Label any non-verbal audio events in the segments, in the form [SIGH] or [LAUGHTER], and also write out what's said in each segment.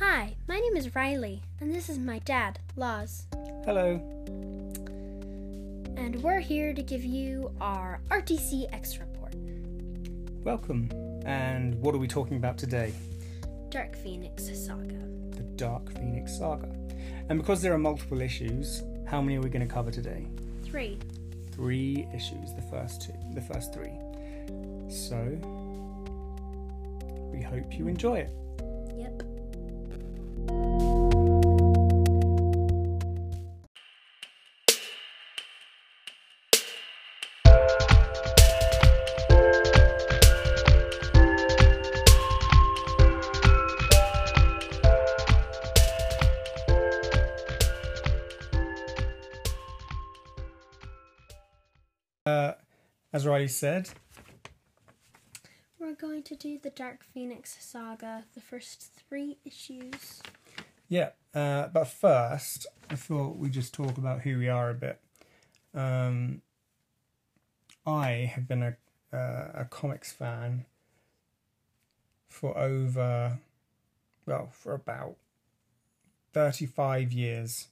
Hi, my name is Riley, and this is my dad, Laws. Hello. And we're here to give you our RTC X report. Welcome. And what are we talking about today? Dark Phoenix Saga. The Dark Phoenix Saga. And because there are multiple issues, how many are we going to cover today? Three. Three issues, the first two, the first three. So, we hope you enjoy it. As Riley said, We're going to do the Dark Phoenix Saga, the first three issues. yeah. Uh, but first, I thought we'd just talk about who we are a bit. Um, I have been a uh, a comics fan for over, well, for about thirty five years.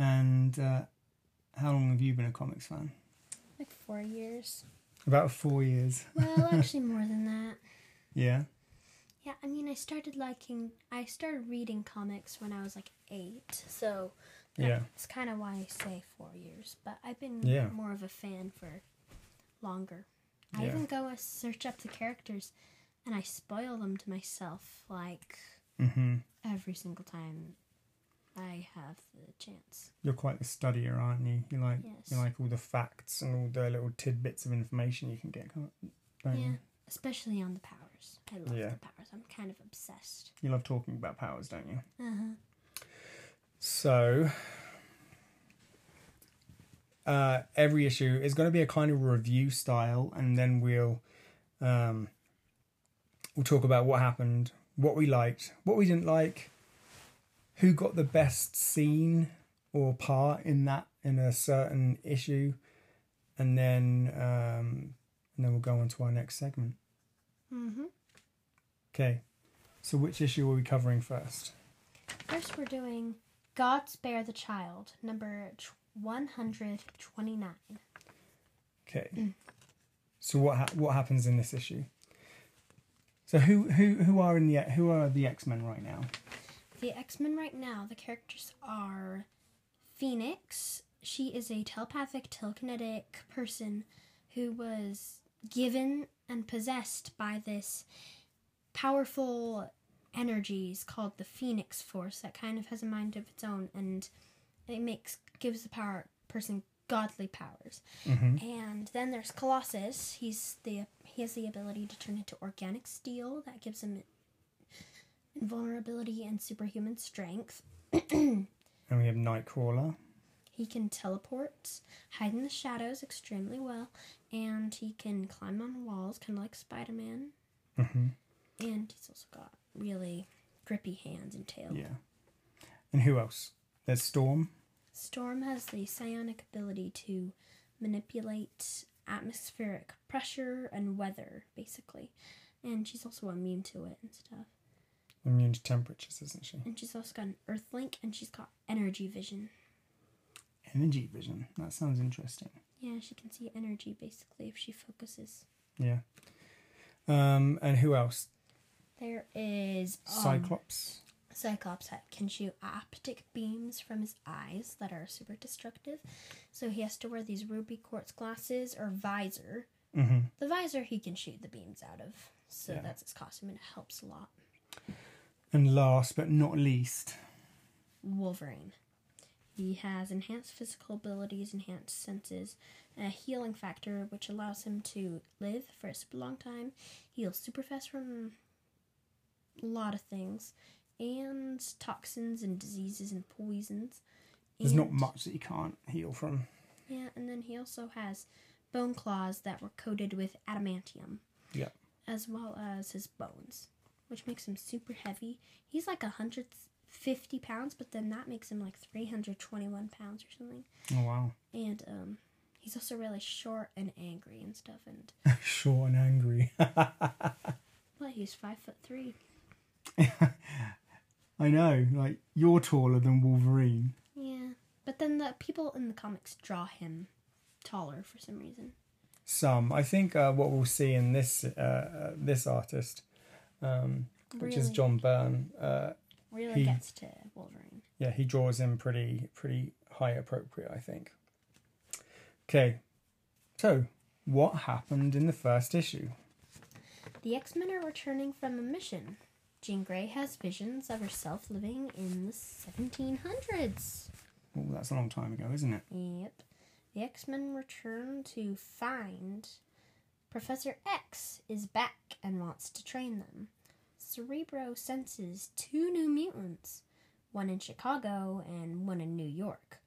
And uh, how long have you been a comics fan? Four years. About four years. [LAUGHS] Well, actually, more than that. Yeah. Yeah, I mean, I started liking, I started reading comics when I was like eight, so Yeah. it's kind of why I say four years. But I've been Yeah. more of a fan for longer. I Yeah. even go and search up the characters, and I spoil them to myself like hmm every single time I have the chance. You're quite the studier, aren't you? You like Yes. you like all the facts and all the little tidbits of information you can get. Yeah, you? especially on the powers. I love Yeah. the powers. I'm kind of obsessed. You love talking about powers, don't you? Uh huh. So, uh, every issue is going to be a kind of review style, and then we'll um, we'll talk about what happened, what we liked, what we didn't like, who got the best scene or part in that in a certain issue, and then um, and then we'll go on to our next segment. Mm-hmm. Okay, so which issue are we covering first? First, we're doing God Spare the Child, number 129. Okay. So what ha- what happens in this issue? So who who who are in the who are the X Men right now? The X Men right now, the characters are Phoenix. She is a telepathic, telekinetic person who was given and possessed by this powerful energies called the Phoenix Force that kind of has a mind of its own and it makes gives the power person godly powers. Mm-hmm. And then there's Colossus. He's the he has the ability to turn into organic steel that gives him invulnerability and superhuman strength. [CLEARS THROAT] And we have Nightcrawler. He can teleport, hide in the shadows extremely well, and he can climb on walls, kind of like Spider Man. Mm-hmm. And he's also got really grippy hands and tail. Yeah. And who else? There's Storm. Storm has the psionic ability to manipulate atmospheric pressure and weather, basically. And she's also immune to it and stuff. Immune to temperatures, isn't she? And she's also got an earth link and she's got energy vision. Energy vision. That sounds interesting. Yeah, she can see energy basically if she focuses. Yeah. Um. And who else? There is um, Cyclops. Cyclops can shoot optic beams from his eyes that are super destructive. So he has to wear these ruby quartz glasses or visor. Mm-hmm. The visor he can shoot the beams out of. So Yeah. that's his costume and it helps a lot. And last but not least, Wolverine. He has enhanced physical abilities, enhanced senses, a healing factor which allows him to live for a super long time, heal super fast from a lot of things, and toxins and diseases and poisons. there's not much that you can't heal from. Yeah, and then he also has bone claws that were coated with adamantium. Yeah. As well as his bones, which makes him super heavy. He's like 150 pounds, but then that makes him like 321 pounds or something. Oh wow. And um, he's also really short and angry and stuff. And [LAUGHS] Short and angry. [LAUGHS] well, he's five foot three. I know, like you're taller than Wolverine. Yeah, but then the people in the comics draw him taller for some reason. Some, I think, uh, what we'll see in this uh, uh, this artist, um, which is John Byrne. Uh, Really he- gets to Wolverine. yeah, he draws him pretty pretty high appropriate, I think. Okay, so what happened in the first issue? The X Men are returning from a mission. Jean Grey has visions of herself living in the 1700s. Oh, that's a long time ago, isn't it? Yep. The X Men return to find Professor X is back and wants to train them. Cerebro senses two new mutants, one in Chicago and one in New York.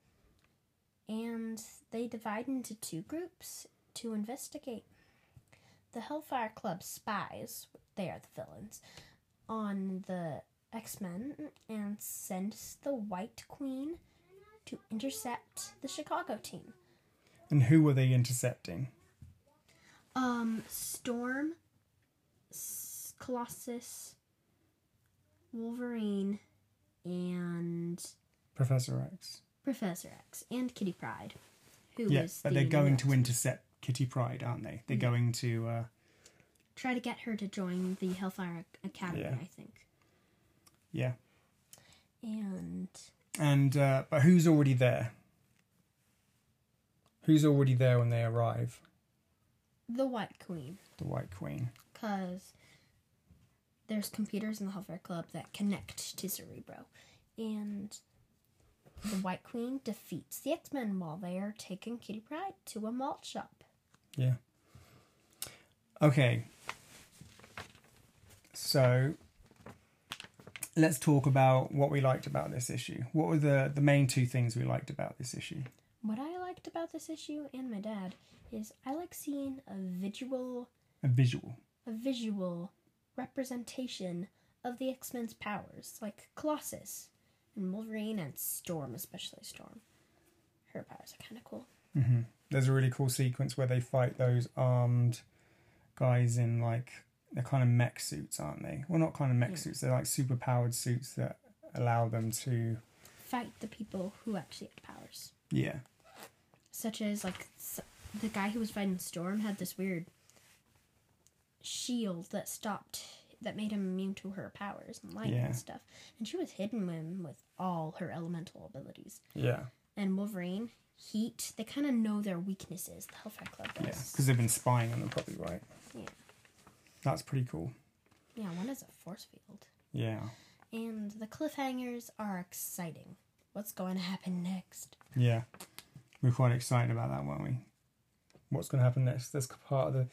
And they divide into two groups to investigate. The Hellfire Club spies, they are the villains, on the X Men and sends the White Queen to intercept the Chicago team. And who were they intercepting? Um, Storm, S- Colossus, Wolverine, and Professor X. Professor X, and Kitty Pryde, who is Yes, but the they're going to intercept Kitty Pryde, aren't they? They're Yeah. going to. Uh, try to get her to join the Hellfire Academy, Yeah. I think. yeah, And and uh, but who's already there? Who's already there when they arrive? The White Queen, The White Queen. because there's computers in the Hellfire Club that connect to Cerebro, and the White Queen defeats the X Men while they are taking Kitty Pryde to a malt shop. Yeah. Okay. So let's talk about what we liked about this issue. What were the the main two things we liked about this issue? Liked about this issue and my dad is I like seeing a visual A visual. a visual representation of the X-Men's powers, like Colossus and Wolverine and Storm, especially Storm. Her powers are kind of cool. hmm There's a really cool sequence where they fight those armed guys in like they're kind of mech suits, aren't they? Well, not kind of mech Yeah. suits. They're like super powered suits that allow them to, Fight the people who actually have powers, yeah, such as like s- the guy who was fighting Storm had this weird shield that stopped that made him immune to her powers and lightning Yeah. and stuff. And she was hidden him with all her elemental abilities. yeah, and Wolverine, Heat, they kind of know their weaknesses. The Hellfire Club yeah, because they've been spying on them, probably right. Yeah. That's pretty cool. Yeah, one is a force field. Yeah, And the cliffhangers are exciting. What's going to happen next? yeah, we're quite excited about that, weren't we? What's going to happen next? That's part of the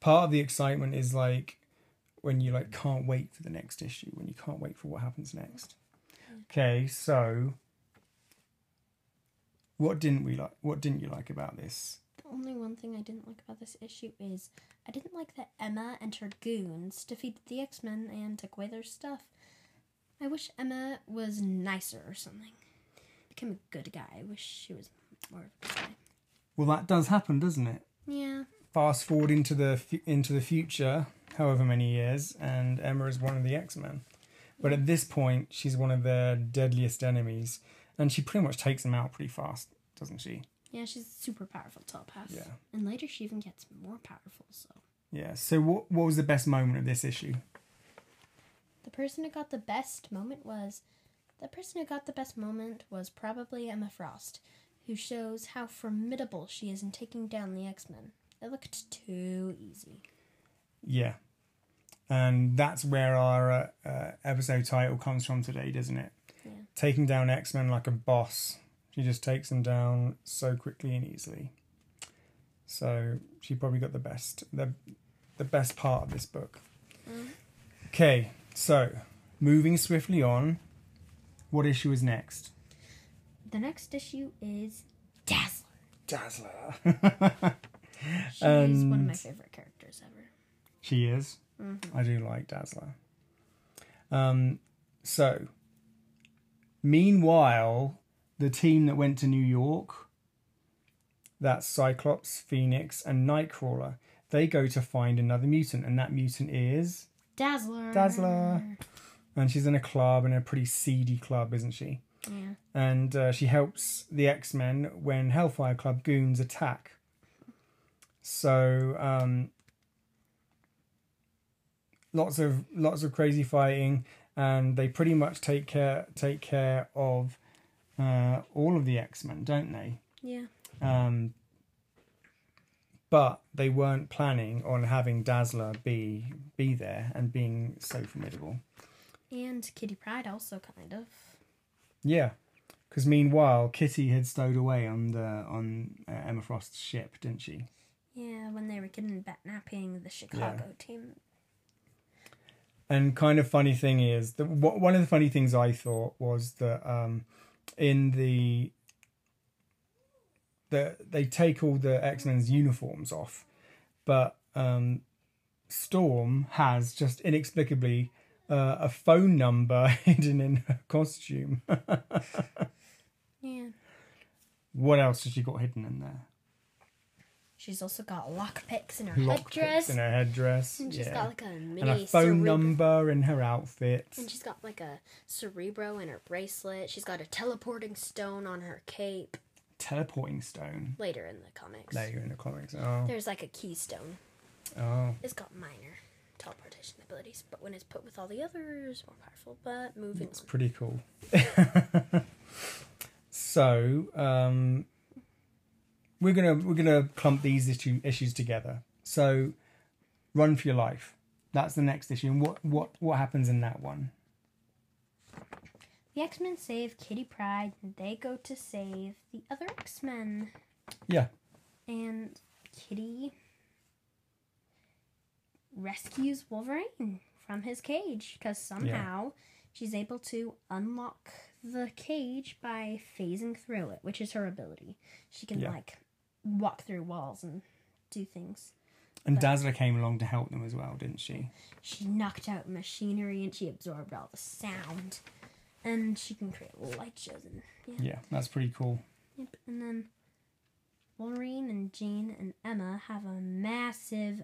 part of the excitement is like when you like can't wait for the next issue, when you can't wait for what happens next. Okay, so what didn't we like? What didn't you like about this? The only one thing I didn't like about this issue is I didn't like that Emma and her goons defeated the X Men and took away their stuff. I wish Emma was nicer or something. Became a good guy. I wish she was more of a guy. Well, that does happen, doesn't it? Yeah. Fast forward into the fu- into the future, however many years, and Emma is one of the X Men. But at this point, she's one of their deadliest enemies, and she pretty much takes them out pretty fast, doesn't she? Yeah, she's a super powerful telepath. Yeah. And later she even gets more powerful, so. Yeah. So, what what was the best moment of this issue? The person who got the best moment was the person who got the best moment was probably Emma Frost, who shows how formidable she is in taking down the X-Men. It looked too easy. Yeah. And that's where our uh, uh, episode title comes from today, doesn't it? Yeah. Taking down X Men like a boss. She just takes them down so quickly and easily. So she probably got the best the the best part of this book. Mm. Okay, so moving swiftly on, what issue is next? The next issue is Dazzler. Dazzler. [LAUGHS] She's one of my favorite characters ever. She is. I do like Dazzler. Um, so, meanwhile, the team that went to New York, that's Cyclops, Phoenix, and Nightcrawler, they go to find another mutant, and that mutant is Dazzler. Dazzler. and she's in a club, in a pretty seedy club, isn't she? Yeah. And uh, she helps the X Men when Hellfire Club goons attack. So um, lots of lots of crazy fighting, and they pretty much take care take care of uh, all of the X Men, don't they? Yeah. Um, but they weren't planning on having Dazzler be be there and being so formidable. And Kitty Pryde also kind of. Yeah, because meanwhile Kitty had stowed away on the on uh, Emma Frost's ship, didn't she? Yeah, when they were kidnapping the Chicago team. And kind of funny thing is that one of the funny things I thought was that um, in the the they take all the X Men's uniforms off, but um, Storm has just inexplicably uh, a phone number [LAUGHS] hidden in her costume. [LAUGHS] Yeah. what else has she got hidden in there? She's also got lockpicks in her Lockpicks headdress. in her headdress. and she's yeah. got like a mini and a phone cerebro- number in her outfit. And she's got like a cerebro in her bracelet. She's got a teleporting stone on her cape. Teleporting stone. Later in the comics. Later in the comics. Oh, There's like a keystone. oh. It's got minor teleportation abilities, but when it's put with all the others, more powerful. But moving It's on. pretty cool. [LAUGHS] so, um, we're gonna we're gonna clump these issue, issues together. So, run for your life. That's the next issue. And what what what happens in that one? The X Men save Kitty Pryde, and they go to save the other X Men. Yeah. And Kitty rescues Wolverine from his cage because somehow she's able to unlock the cage by phasing through it, which is her ability. She can Yeah. like walk through walls and do things. And Dazzler came along to help them as well, didn't she? She knocked out machinery and she absorbed all the sound. And she can create light shows and yeah. Yeah, that's pretty cool. Yep. And then Wolverine and Jean and Emma have a massive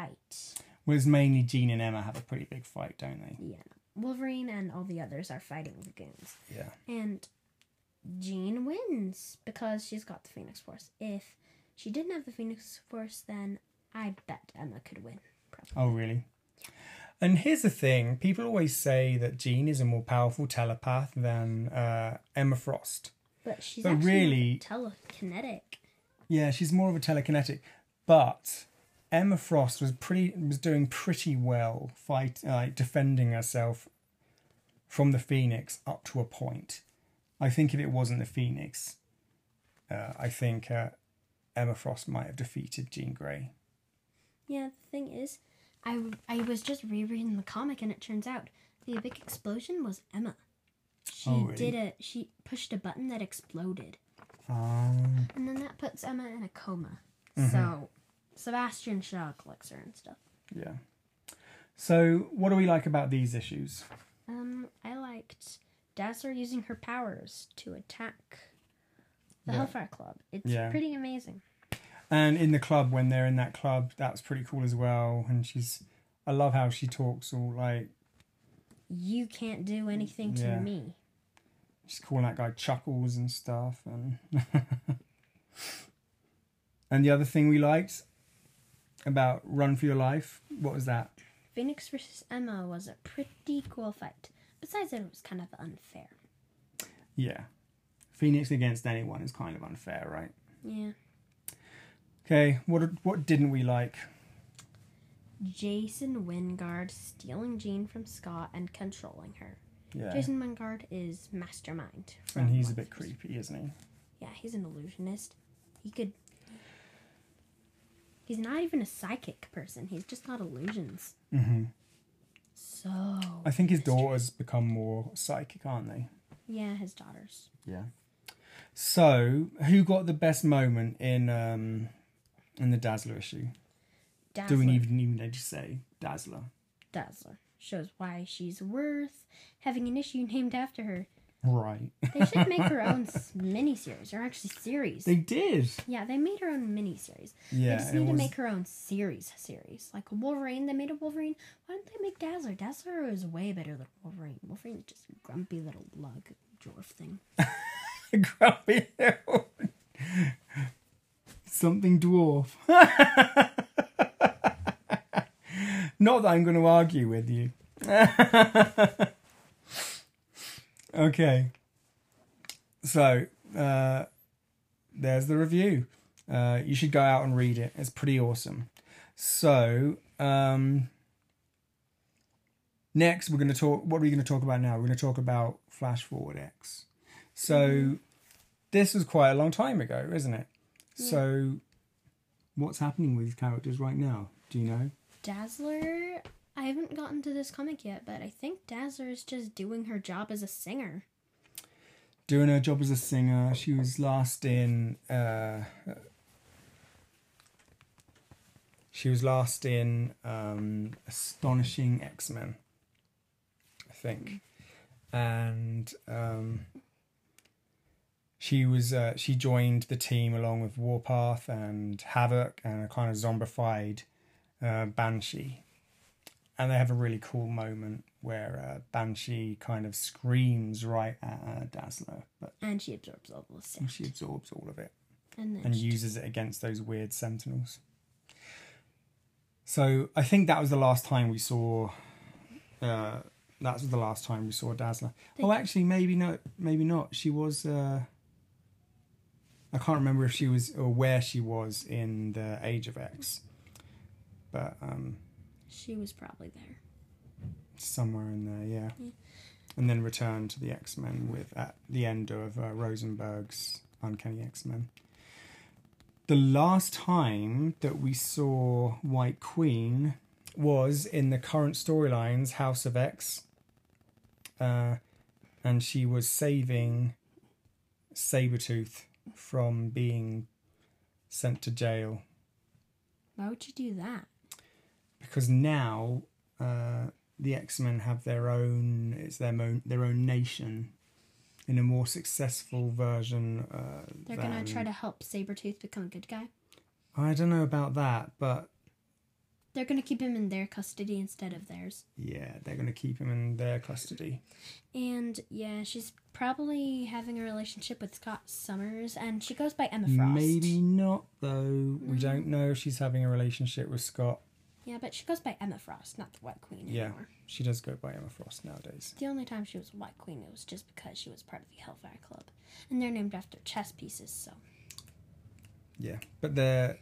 fight. Whereas mainly Jean and Emma have a pretty big fight, don't they? Yeah. Wolverine and all the others are fighting the goons. Yeah. And Jean wins because she's got the Phoenix Force. If she didn't have the Phoenix Force, then I bet Emma could win. Probably. Oh, really? Yeah. And here's the thing: people always say that Jean is a more powerful telepath than uh, Emma Frost. But she's But really- telekinetic. Yeah, she's more of a telekinetic, but Emma Frost was pretty was doing pretty well fight like defending herself from the Phoenix up to a point. I think if it wasn't the Phoenix, uh, I think uh, Emma Frost might have defeated Jean Grey. Yeah, the thing is, I, I was just rereading the comic and it turns out the big explosion was Emma. She Oh, really? did a she pushed a button that exploded. Um, And then that puts Emma in a coma. Mm-hmm. So Sebastian Shaw collects her and stuff. yeah. So, what do we like about these issues? Um, I liked Dazzler using her powers to attack the Yeah. Hellfire Club. It's Yeah. pretty amazing. And in the club, when they're in that club, that's pretty cool as well. And she's, I love how she talks all like You can't do anything to Yeah. me. she's calling that guy Chuckles and stuff. And [LAUGHS] and the other thing we liked about Run for Your Life, what was that? Phoenix versus Emma was a pretty cool fight. Besides that, it was kind of unfair. Yeah, Phoenix against anyone is kind of unfair, right? Yeah. Okay, what what didn't we like? Jason Wyngarde stealing Jean from Scott and controlling her. Yeah, Jason Wyngarde is mastermind. and he's a bit creepy, isn't he? Yeah, he's an illusionist. He could. He's not even a psychic person. He's just got illusions. hmm So. I think his daughters become more psychic, aren't they? Yeah, his daughters. Yeah. So, who got the best moment in um in the Dazzler issue? Dazzler. Do we even even need to say Dazzler? Dazzler shows why she's worth having an issue named after her. Right. [LAUGHS] They should make her own mini series, or actually series. They did. yeah, they made her own miniseries. Yeah. they just need to make her own series. Series like Wolverine. They made a Wolverine. Why didn't they make Dazzler? Dazzler is way better than Wolverine. Wolverine's just a grumpy little lug dwarf thing. [LAUGHS] grumpy little [LAUGHS] something dwarf. Not that I'm going to argue with you. Okay. So, uh, there's the review. Uh, you should go out and read it. It's pretty awesome. So, um, next we're going to talk. What are we going to talk about now? We're going to talk about Flash Forward X. So, this was quite a long time ago, isn't it? So, what's happening with these characters right now? Do you know? Dazzler. I haven't gotten to this comic yet, but I think Dazzler is just doing her job as a singer. Doing her job as a singer. She was last in. Uh, she was last in um, Astonishing X Men, I think, and um, she was uh, she joined the team along with Warpath and Havoc and a kind of zombified uh, Banshee, and they have a really cool moment where uh, Banshee kind of screams right at uh, Dazzler, but And she absorbs all the sound. she absorbs all of it And then and uses it against those weird sentinels. So I think that was the last time we saw. Uh, that was the last time we saw Dazzler. They- oh, actually, maybe not. maybe not. She was. Uh, I can't remember if she was or where she was in the Age of X, but um, she was probably there. somewhere in there, yeah. Yeah. And then returned to the X Men with at the end of uh, Rosenberg's Uncanny X Men. The last time that we saw White Queen was in the current storylines House of X, uh, and she was saving Sabretooth from being sent to jail Why would you do that? Because now uh, the X Men have their own it's their own their own nation in a more successful version. Uh, They're gonna try to help Sabretooth become a good guy. I don't know about that, but They're gonna keep him in their custody instead of theirs. yeah, they're going to keep him in their custody. And yeah, she's probably having a relationship with Scott Summers, and she goes by Emma Frost. Maybe not though. We don't know if she's having a relationship with Scott. Yeah, but she goes by Emma Frost, not the White Queen anymore. Yeah. She does go by Emma Frost nowadays. The only time she was White Queen, it was just because she was part of the Hellfire Club, and they're named after chess pieces. So Yeah, but there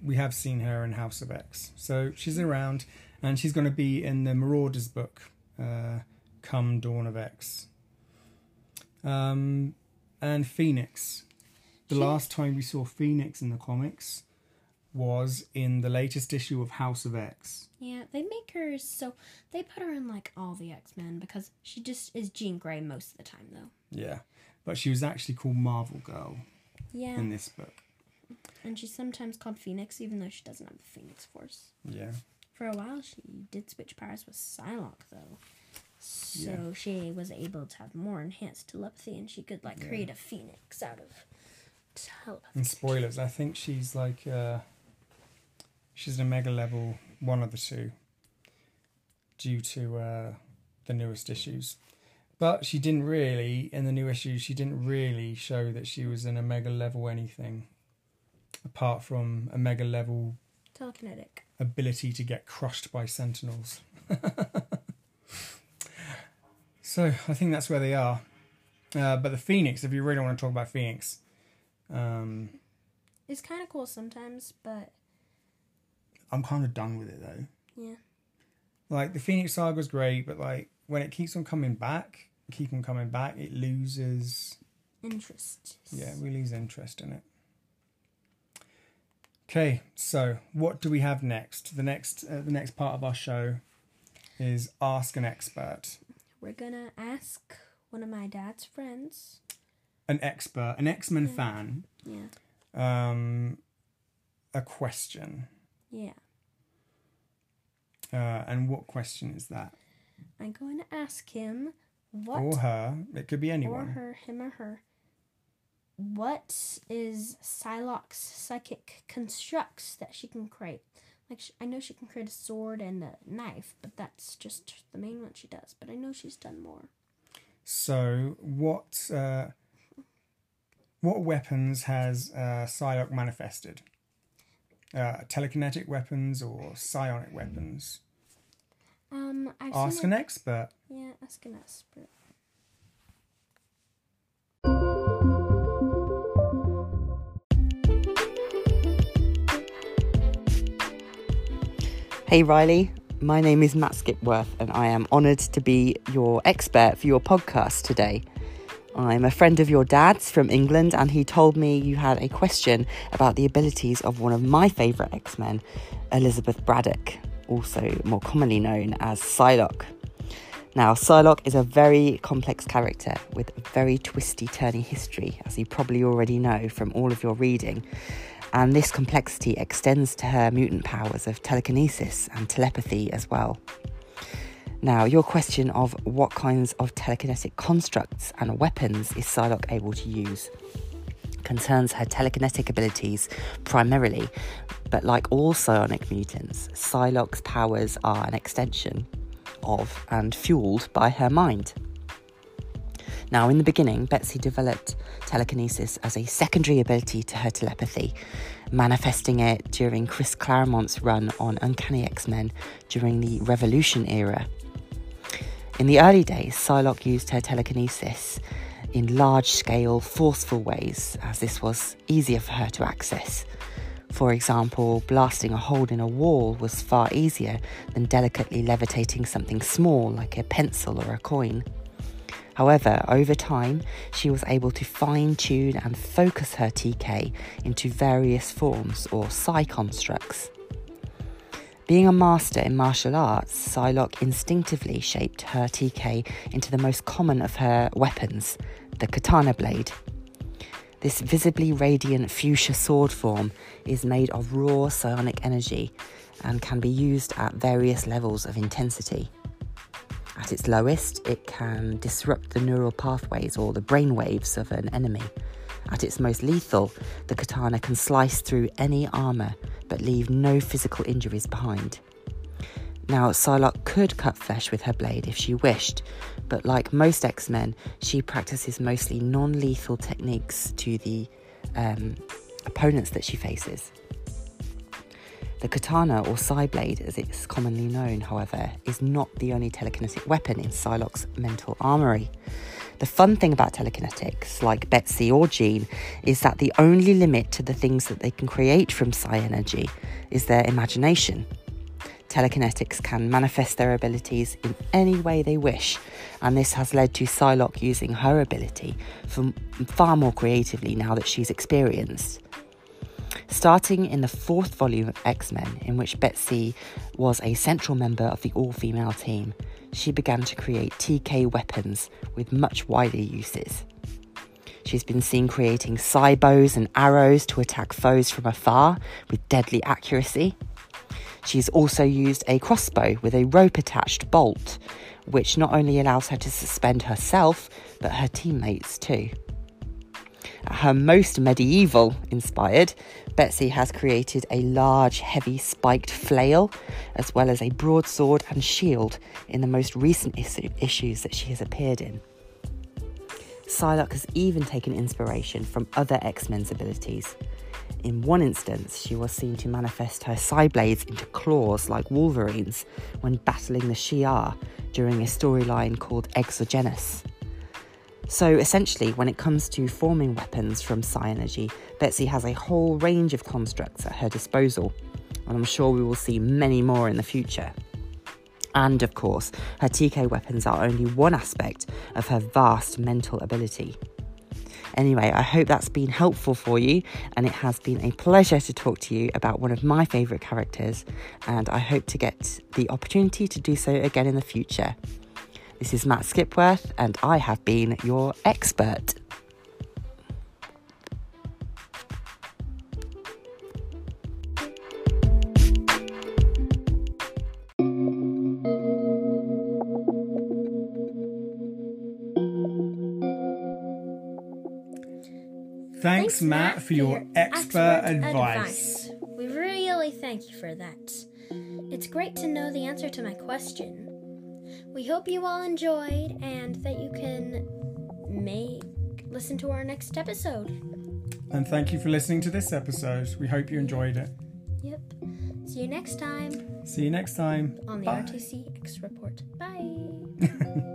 we have seen her in House of X, so she's around, and she's going to be in the Marauders book, uh, come Dawn of X. Um, and Phoenix. The She- last time we saw Phoenix in the comics was in the latest issue of House of X. yeah, they make her so they put her in like all the X Men because she just is Jean Grey most of the time, though. Yeah, but she was actually called Marvel Girl Yeah, in this book. and she's sometimes called Phoenix, even though she doesn't have the Phoenix Force. Yeah, For a while, she did switch powers with Psylocke, though. So Yeah. she was able to have more enhanced telepathy, and she could like Yeah. create a phoenix out of telepathy. and spoilers. I think she's like uh, she's an Omega level, one of the two, due to uh, the newest issues. But she didn't really in the new issues. She didn't really show that she was an Omega level anything, apart from Omega level Telekinetic. ability to get crushed by Sentinels. [LAUGHS] so I think that's where they are. Uh, but the Phoenix, if you really want to talk about Phoenix, um, It's kind of cool sometimes, but I'm kind of done with it though. yeah. Like the Phoenix Saga Saga's great, but like when it keeps on coming back, keep on coming back, it loses. Interest. Yeah, we lose interest in it. Okay, so what do we have next? The next, uh, the next part of our show is ask an expert, We're gonna ask one of my dad's friends. an expert, an X Men Yeah. fan, Yeah. um, a question. Yeah. Uh, and what question is that? I'm going to ask him What or her. It could be anyone. or her, him or her. What is Psylocke's psychic constructs that she can create? Like sh I know she can create a sword and a knife, but that's just the main one she does. But I know she's done more. So, what uh, what weapons has uh, Psylocke manifested? Uh, telekinetic weapons or psionic weapons? Um, I've Ask seen an it. expert. Yeah, ask an expert. Hey Riley, my name is Matt Skipworth and I am honoured to be your expert for your podcast today. I'm a friend of your dad's from England and he told me you had a question about the abilities of one of my favourite X Men, Elizabeth Braddock, also more commonly known as Psylocke. Now, Psylocke is a very complex character with a very twisty, turny history, as you probably already know from all of your reading. And this complexity extends to her mutant powers of telekinesis and telepathy as well. Now, your question of what kinds of telekinetic constructs and weapons is Psylocke able to use concerns her telekinetic abilities primarily, but like all psionic mutants, Psylocke's powers are an extension of and fueled by her mind. Now, in the beginning, Betsy developed telekinesis as a secondary ability to her telepathy, manifesting it during Chris Claremont's run on Uncanny X Men during the Revolution era. In the early days, Psylocke used her telekinesis in large scale, forceful ways, as this was easier for her to access. For example, blasting a hole in a wall was far easier than delicately levitating something small like a pencil or a coin. However, over time, she was able to fine tune and focus her TK into various forms or psi constructs. Being a master in martial arts, Psylocke instinctively shaped her TK into the most common of her weapons, the katana blade. This visibly radiant fuchsia sword form is made of raw psionic energy and can be used at various levels of intensity. At its lowest, it can disrupt the neural pathways or the brain waves of an enemy. At its most lethal, the katana can slice through any armour but leave no physical injuries behind. Now, Psylocke could cut flesh with her blade if she wished, but like most X Men, she practices mostly non lethal techniques to the um, opponents that she faces. The katana, or Psy blade as it's commonly known, however, is not the only telekinetic weapon in Psylocke's mental armoury. The fun thing about telekinetics, like Betsy or Jean, is that the only limit to the things that they can create from psi energy is their imagination. Telekinetics can manifest their abilities in any way they wish, and this has led to Psylocke using her ability far more creatively now that she's experienced. Starting in the fourth volume of X Men, in which Betsy was a central member of the all female team, she began to create TK weapons with much wider uses. She's been seen creating psi bows and arrows to attack foes from afar with deadly accuracy. She's also used a crossbow with a rope attached bolt, which not only allows her to suspend herself, but her teammates too. Her most medieval inspired, Betsy has created a large, heavy, spiked flail, as well as a broadsword and shield in the most recent issue- issues that she has appeared in. Psylocke has even taken inspiration from other X Men's abilities. In one instance, she was seen to manifest her psi blades into claws like Wolverine's when battling the Shi'ar during a storyline called Exogenous. So essentially, when it comes to forming weapons from psi energy, Betsy has a whole range of constructs at her disposal, and I'm sure we will see many more in the future. And of course, her TK weapons are only one aspect of her vast mental ability. Anyway, I hope that's been helpful for you, and it has been a pleasure to talk to you about one of my favourite characters, and I hope to get the opportunity to do so again in the future. This is Matt Skipworth, and I have been your expert. Thanks, Matt, for your expert, advice. advice. We really thank you for that. It's great to know the answer to my question. We hope you all enjoyed and that you can make listen to our next episode. And thank you for listening to this episode. We hope you enjoyed it. Yep. See you next time See you next time. on the Bye. RTC X Report. Bye. [LAUGHS]